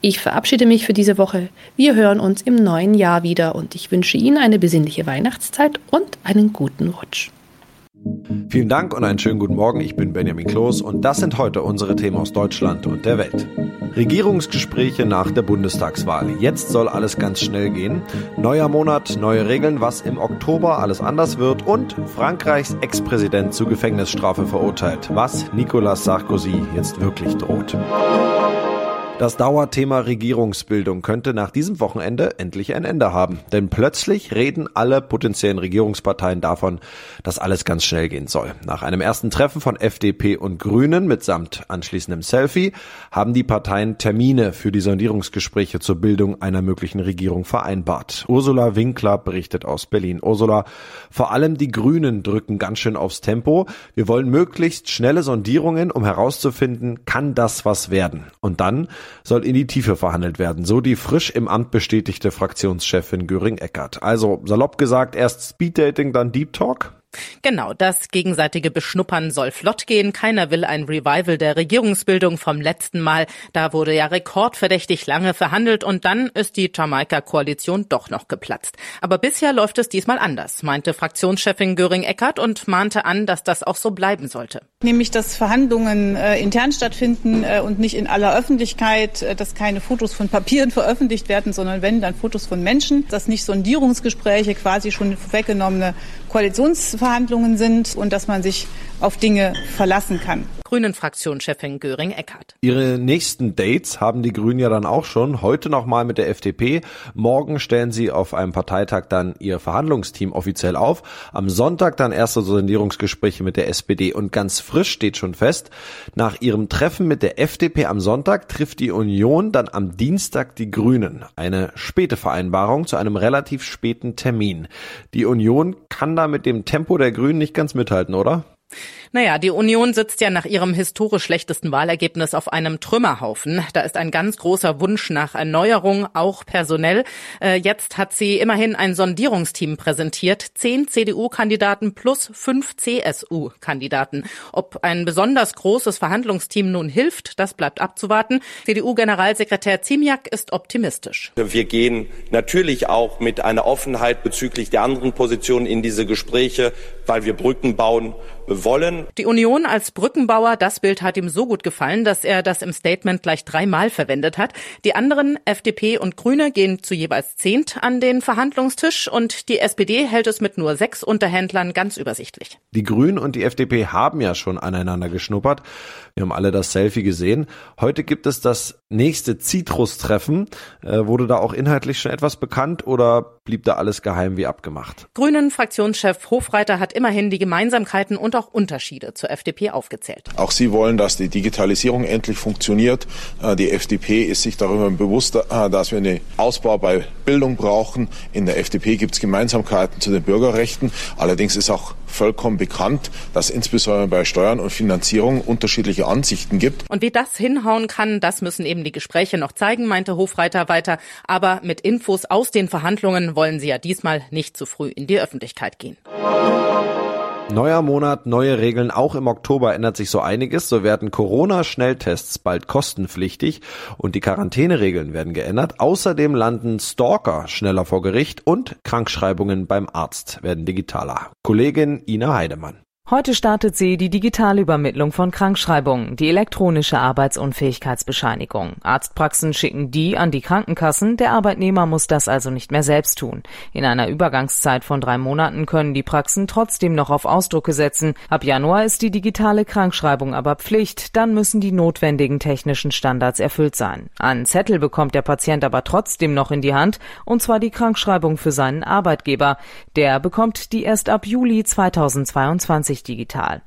Ich verabschiede mich für diese Woche. Wir hören uns im neuen Jahr wieder und ich wünsche Ihnen eine besinnliche Weihnachtszeit und einen guten Rutsch. Vielen Dank und einen schönen guten Morgen. Ich bin Benjamin Kloß und das sind heute unsere Themen aus Deutschland und der Welt. Regierungsgespräche nach der Bundestagswahl. Jetzt soll alles ganz schnell gehen. Neuer Monat, neue Regeln, was im Oktober alles anders wird und Frankreichs Ex-Präsident zu Gefängnisstrafe verurteilt, was Nicolas Sarkozy jetzt wirklich droht. Das Dauerthema Regierungsbildung könnte nach diesem Wochenende endlich ein Ende haben. Denn plötzlich reden alle potenziellen Regierungsparteien davon, dass alles ganz schnell gehen soll. Nach einem ersten Treffen von FDP und Grünen mitsamt anschließendem Selfie haben die Parteien Termine für die Sondierungsgespräche zur Bildung einer möglichen Regierung vereinbart. Ursula Winkler berichtet aus Berlin. Ursula, vor allem die Grünen drücken ganz schön aufs Tempo. Wir wollen möglichst schnelle Sondierungen, um herauszufinden, kann das was werden? Und dann soll in die Tiefe verhandelt werden, so die frisch im Amt bestätigte Fraktionschefin Göring-Eckert. Also salopp gesagt, erst Speeddating, dann Deep Talk? Genau, das gegenseitige Beschnuppern soll flott gehen. Keiner will ein Revival der Regierungsbildung vom letzten Mal. Da wurde ja rekordverdächtig lange verhandelt und dann ist die Jamaika-Koalition doch noch geplatzt. Aber bisher läuft es diesmal anders, meinte Fraktionschefin Göring-Eckert und mahnte an, dass das auch so bleiben sollte. Nämlich, dass Verhandlungen äh, intern stattfinden äh, und nicht in aller Öffentlichkeit, äh, dass keine Fotos von Papieren veröffentlicht werden, sondern wenn, dann Fotos von Menschen, dass nicht Sondierungsgespräche quasi schon vorweggenommene Koalitionsverhandlungen sind und dass man sich auf Dinge verlassen kann. Grünen-Fraktionschefin Göring-Eckardt. Ihre nächsten Dates haben die Grünen ja dann auch schon. Heute nochmal mit der FDP. Morgen stellen sie auf einem Parteitag dann ihr Verhandlungsteam offiziell auf. Am Sonntag dann erste Sondierungsgespräche mit der SPD. Und ganz frisch steht schon fest, nach ihrem Treffen mit der FDP am Sonntag trifft die Union dann am Dienstag die Grünen. Eine späte Vereinbarung zu einem relativ späten Termin. Die Union kann da mit dem Tempo der Grünen nicht ganz mithalten, oder? Naja, die Union sitzt ja nach ihrem historisch schlechtesten Wahlergebnis auf einem Trümmerhaufen. Da ist ein ganz großer Wunsch nach Erneuerung, auch personell. Äh, jetzt hat sie immerhin ein Sondierungsteam präsentiert. Zehn CDU-Kandidaten plus fünf CSU-Kandidaten. Ob ein besonders großes Verhandlungsteam nun hilft, das bleibt abzuwarten. CDU-Generalsekretär Ziemiak ist optimistisch. Wir gehen natürlich auch mit einer Offenheit bezüglich der anderen Positionen in diese Gespräche, weil wir Brücken bauen wollen. Die Union als Brückenbauer, das Bild hat ihm so gut gefallen, dass er das im Statement gleich dreimal verwendet hat. Die anderen, FDP und Grüne, gehen zu jeweils zehnt an den Verhandlungstisch und die SPD hält es mit nur sechs Unterhändlern ganz übersichtlich. Die Grünen und die FDP haben ja schon aneinander geschnuppert. Wir haben alle das Selfie gesehen. Heute gibt es das nächste Citrus-Treffen. Äh, wurde da auch inhaltlich schon etwas bekannt oder blieb da alles geheim wie abgemacht? Grünen Fraktionschef Hofreiter hat immerhin die Gemeinsamkeiten und auch Unterschiede zur FDP aufgezählt. Auch sie wollen, dass die Digitalisierung endlich funktioniert. Äh, die FDP ist sich darüber bewusst, äh, dass wir einen Ausbau bei Bildung brauchen. In der FDP gibt es Gemeinsamkeiten zu den Bürgerrechten. Allerdings ist auch vollkommen bekannt, dass insbesondere bei Steuern und Finanzierung unterschiedliche Ansichten gibt. Und wie das hinhauen kann, das müssen eben die Gespräche noch zeigen, meinte Hofreiter weiter. Aber mit Infos aus den Verhandlungen wollen sie ja diesmal nicht zu früh in die Öffentlichkeit gehen. Neuer Monat, neue Regeln. Auch im Oktober ändert sich so einiges. So werden Corona-Schnelltests bald kostenpflichtig und die Quarantäneregeln werden geändert. Außerdem landen Stalker schneller vor Gericht und Krankschreibungen beim Arzt werden digitaler. Kollegin Ina Heidemann. Heute startet sie die digitale Übermittlung von Krankschreibungen, die elektronische Arbeitsunfähigkeitsbescheinigung. Arztpraxen schicken die an die Krankenkassen, der Arbeitnehmer muss das also nicht mehr selbst tun. In einer Übergangszeit von drei Monaten können die Praxen trotzdem noch auf Ausdrucke setzen. Ab Januar ist die digitale Krankschreibung aber Pflicht, dann müssen die notwendigen technischen Standards erfüllt sein. Einen Zettel bekommt der Patient aber trotzdem noch in die Hand, und zwar die Krankschreibung für seinen Arbeitgeber. Der bekommt die erst ab Juli 2022 digital.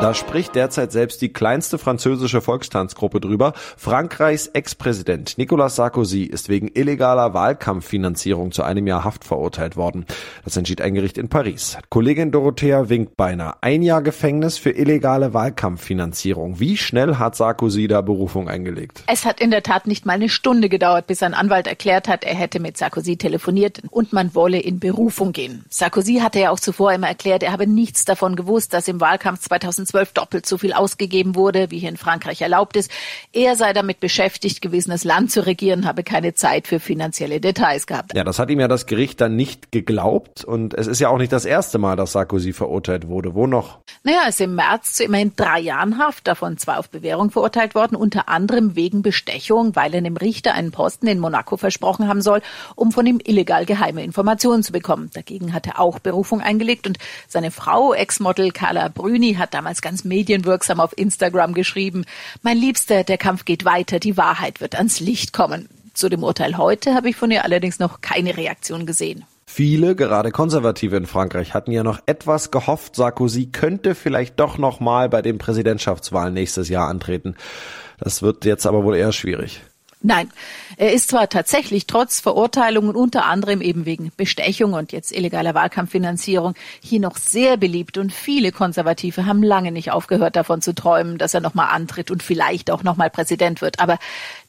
Da spricht derzeit selbst die kleinste französische Volkstanzgruppe drüber. Frankreichs Ex-Präsident Nicolas Sarkozy ist wegen illegaler Wahlkampffinanzierung zu einem Jahr Haft verurteilt worden. Das entschied ein Gericht in Paris. Kollegin Dorothea Winkbeiner. Ein Jahr Gefängnis für illegale Wahlkampffinanzierung. Wie schnell hat Sarkozy da Berufung eingelegt? Es hat in der Tat nicht mal eine Stunde gedauert, bis ein Anwalt erklärt hat, er hätte mit Sarkozy telefoniert und man wolle in Berufung gehen. Sarkozy hatte ja auch zuvor immer erklärt, er habe nichts davon gewusst, dass im Wahlkampf 2000 2012 doppelt so viel ausgegeben wurde, wie hier in Frankreich erlaubt ist. Er sei damit beschäftigt gewesen, das Land zu regieren, habe keine Zeit für finanzielle Details gehabt. Ja, das hat ihm ja das Gericht dann nicht geglaubt und es ist ja auch nicht das erste Mal, dass Sarkozy verurteilt wurde. Wo noch? Naja, ist im März zu immerhin drei Jahren Haft, davon zwei auf Bewährung verurteilt worden, unter anderem wegen Bestechung, weil er einem Richter einen Posten in Monaco versprochen haben soll, um von ihm illegal geheime Informationen zu bekommen. Dagegen hat er auch Berufung eingelegt und seine Frau, Ex-Model Carla Brüni, hat damals ganz medienwirksam auf Instagram geschrieben, mein Liebster, der Kampf geht weiter, die Wahrheit wird ans Licht kommen. Zu dem Urteil heute habe ich von ihr allerdings noch keine Reaktion gesehen. Viele, gerade Konservative in Frankreich, hatten ja noch etwas gehofft, Sarkozy könnte vielleicht doch noch mal bei den Präsidentschaftswahlen nächstes Jahr antreten. Das wird jetzt aber wohl eher schwierig. Nein, er ist zwar tatsächlich trotz Verurteilungen unter anderem eben wegen Bestechung und jetzt illegaler Wahlkampffinanzierung hier noch sehr beliebt und viele Konservative haben lange nicht aufgehört davon zu träumen, dass er nochmal antritt und vielleicht auch nochmal Präsident wird. Aber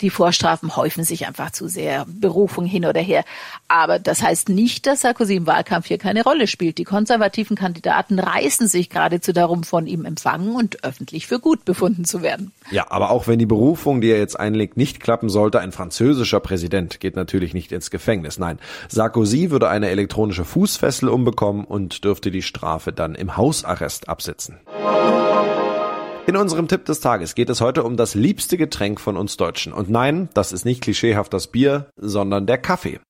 die Vorstrafen häufen sich einfach zu sehr, Berufung hin oder her. Aber das heißt nicht, dass Sarkozy im Wahlkampf hier keine Rolle spielt. Die konservativen Kandidaten reißen sich geradezu darum, von ihm empfangen und öffentlich für gut befunden zu werden. Ja, aber auch wenn die Berufung, die er jetzt einlegt, nicht klappen soll, sollte, ein französischer Präsident geht natürlich nicht ins Gefängnis. Nein, Sarkozy würde eine elektronische Fußfessel umbekommen und dürfte die Strafe dann im Hausarrest absitzen. In unserem Tipp des Tages geht es heute um das liebste Getränk von uns Deutschen. Und nein, das ist nicht klischeehaft das Bier, sondern der Kaffee.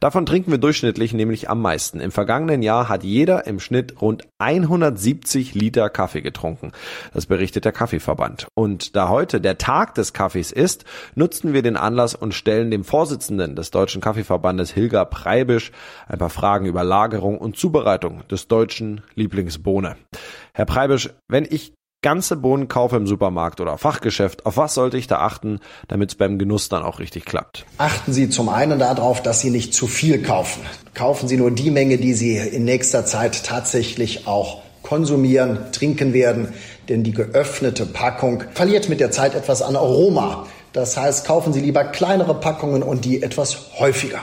Davon trinken wir durchschnittlich nämlich am meisten. Im vergangenen Jahr hat jeder im Schnitt rund 170 Liter Kaffee getrunken. Das berichtet der Kaffeeverband. Und da heute der Tag des Kaffees ist, nutzen wir den Anlass und stellen dem Vorsitzenden des Deutschen Kaffeeverbandes Hilger Preibisch ein paar Fragen über Lagerung und Zubereitung des deutschen Lieblingsbohne. Herr Preibisch, wenn ich ganze Bohnen kaufe im Supermarkt oder Fachgeschäft, auf was sollte ich da achten, damit es beim Genuss dann auch richtig klappt? Achten Sie zum einen darauf, dass Sie nicht zu viel kaufen. Kaufen Sie nur die Menge, die Sie in nächster Zeit tatsächlich auch konsumieren, trinken werden, denn die geöffnete Packung verliert mit der Zeit etwas an Aroma. Das heißt, kaufen Sie lieber kleinere Packungen und die etwas häufiger.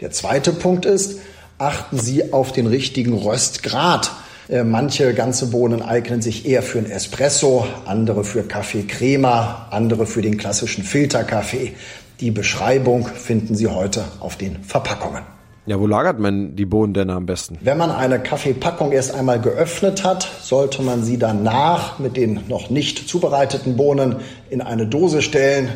Der zweite Punkt ist, achten Sie auf den richtigen Röstgrad. Äh, manche ganze Bohnen eignen sich eher für einen Espresso, andere für Kaffee Crema, andere für den klassischen Filterkaffee. Die Beschreibung finden Sie heute auf den Verpackungen. Ja, wo lagert man die Bohnen denn am besten? Wenn man eine Kaffeepackung erst einmal geöffnet hat, sollte man sie danach mit den noch nicht zubereiteten Bohnen in eine Dose stellen,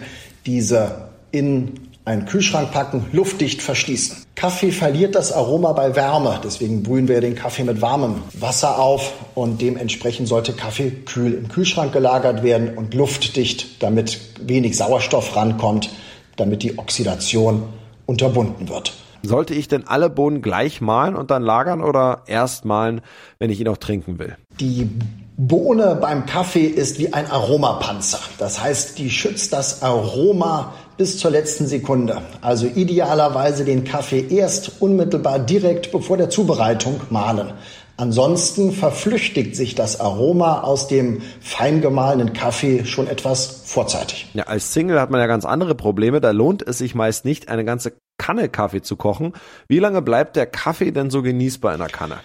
diese in einen Kühlschrank packen, luftdicht verschließen. Kaffee verliert das Aroma bei Wärme, deswegen brühen wir den Kaffee mit warmem Wasser auf und dementsprechend sollte Kaffee kühl im Kühlschrank gelagert werden und luftdicht, damit wenig Sauerstoff rankommt, damit die Oxidation unterbunden wird. Sollte ich denn alle Bohnen gleich mahlen und dann lagern oder erst mahlen, wenn ich ihn auch trinken will? Die Bohne beim Kaffee ist wie ein Aromapanzer. Das heißt, die schützt das Aroma bis zur letzten Sekunde. Also idealerweise den Kaffee erst unmittelbar direkt bevor der Zubereitung mahlen. Ansonsten verflüchtigt sich das Aroma aus dem fein gemahlenen Kaffee schon etwas vorzeitig. Ja, als Single hat man ja ganz andere Probleme. Da lohnt es sich meist nicht, eine ganze Kanne Kaffee zu kochen. Wie lange bleibt der Kaffee denn so genießbar in der Kanne?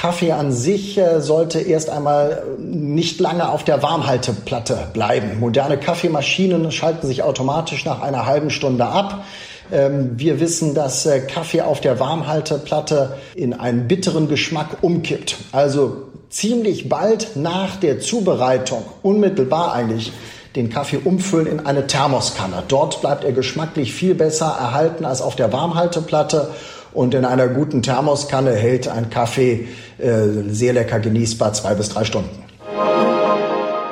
Kaffee an sich äh, sollte erst einmal nicht lange auf der Warmhalteplatte bleiben. Moderne Kaffeemaschinen schalten sich automatisch nach einer halben Stunde ab. Ähm, wir wissen, dass äh, Kaffee auf der Warmhalteplatte in einen bitteren Geschmack umkippt. Also ziemlich bald nach der Zubereitung, unmittelbar eigentlich, den Kaffee umfüllen in eine Thermoskanne. Dort bleibt er geschmacklich viel besser erhalten als auf der Warmhalteplatte und in einer guten Thermoskanne hält ein Kaffee äh, sehr lecker genießbar zwei bis drei Stunden.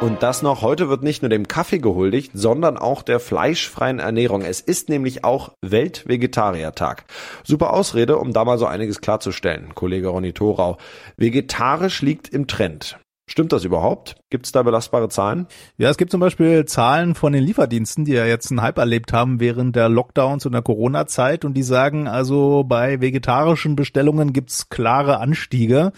Und das noch, heute wird nicht nur dem Kaffee gehuldigt, sondern auch der fleischfreien Ernährung. Es ist nämlich auch Weltvegetariertag. Super Ausrede, um da mal so einiges klarzustellen, Kollege Ronny Thorau. Vegetarisch liegt im Trend. Stimmt das überhaupt? Gibt es da belastbare Zahlen? Ja, es gibt zum Beispiel Zahlen von den Lieferdiensten, die ja jetzt einen Hype erlebt haben während der Lockdowns und der Corona-Zeit und die sagen also, bei vegetarischen Bestellungen gibt's klare Anstiege.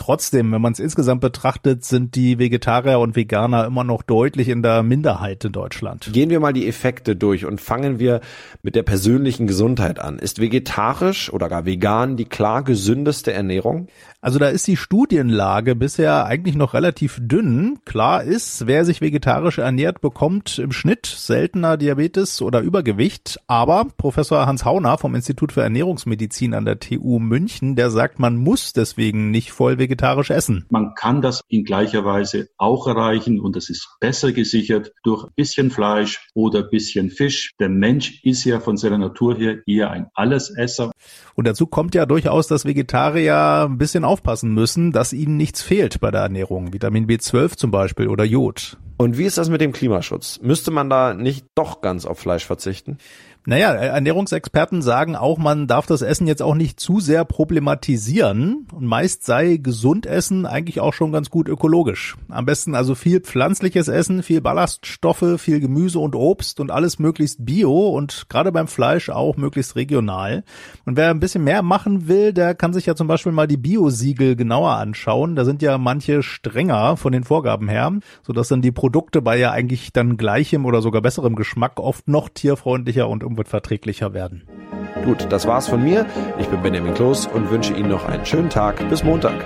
Trotzdem, wenn man es insgesamt betrachtet, sind die Vegetarier und Veganer immer noch deutlich in der Minderheit in Deutschland. Gehen wir mal die Effekte durch und fangen wir mit der persönlichen Gesundheit an. Ist vegetarisch oder gar vegan die klar gesündeste Ernährung? Also da ist die Studienlage bisher eigentlich noch relativ dünn. Klar ist, wer sich vegetarisch ernährt, bekommt im Schnitt seltener Diabetes oder Übergewicht. Aber Professor Hans Hauner vom Institut für Ernährungsmedizin an der TU München, der sagt, man muss deswegen nicht voll vegetarisch vegetarisch essen. Man kann das in gleicher Weise auch erreichen und das ist besser gesichert durch ein bisschen Fleisch oder ein bisschen Fisch. Der Mensch ist ja von seiner Natur her eher ein Allesesser. Und dazu kommt ja durchaus, dass Vegetarier ein bisschen aufpassen müssen, dass ihnen nichts fehlt bei der Ernährung. Vitamin B12 zum Beispiel oder Jod. Und wie ist das mit dem Klimaschutz? Müsste man da nicht doch ganz auf Fleisch verzichten? Naja, Ernährungsexperten sagen auch, man darf das Essen jetzt auch nicht zu sehr problematisieren. Und meist sei gesund Essen eigentlich auch schon ganz gut ökologisch. Am besten also viel pflanzliches Essen, viel Ballaststoffe, viel Gemüse und Obst und alles möglichst bio und gerade beim Fleisch auch möglichst regional. Und wer ein bisschen mehr machen will, der kann sich ja zum Beispiel mal die Bio-Siegel genauer anschauen. Da sind ja manche strenger von den Vorgaben her, sodass dann die Produkte bei ja eigentlich dann gleichem oder sogar besserem Geschmack oft noch tierfreundlicher und umweltverträglicher werden. Gut, das war's von mir. Ich bin Benjamin Kloß und wünsche Ihnen noch einen schönen Tag. Bis Montag.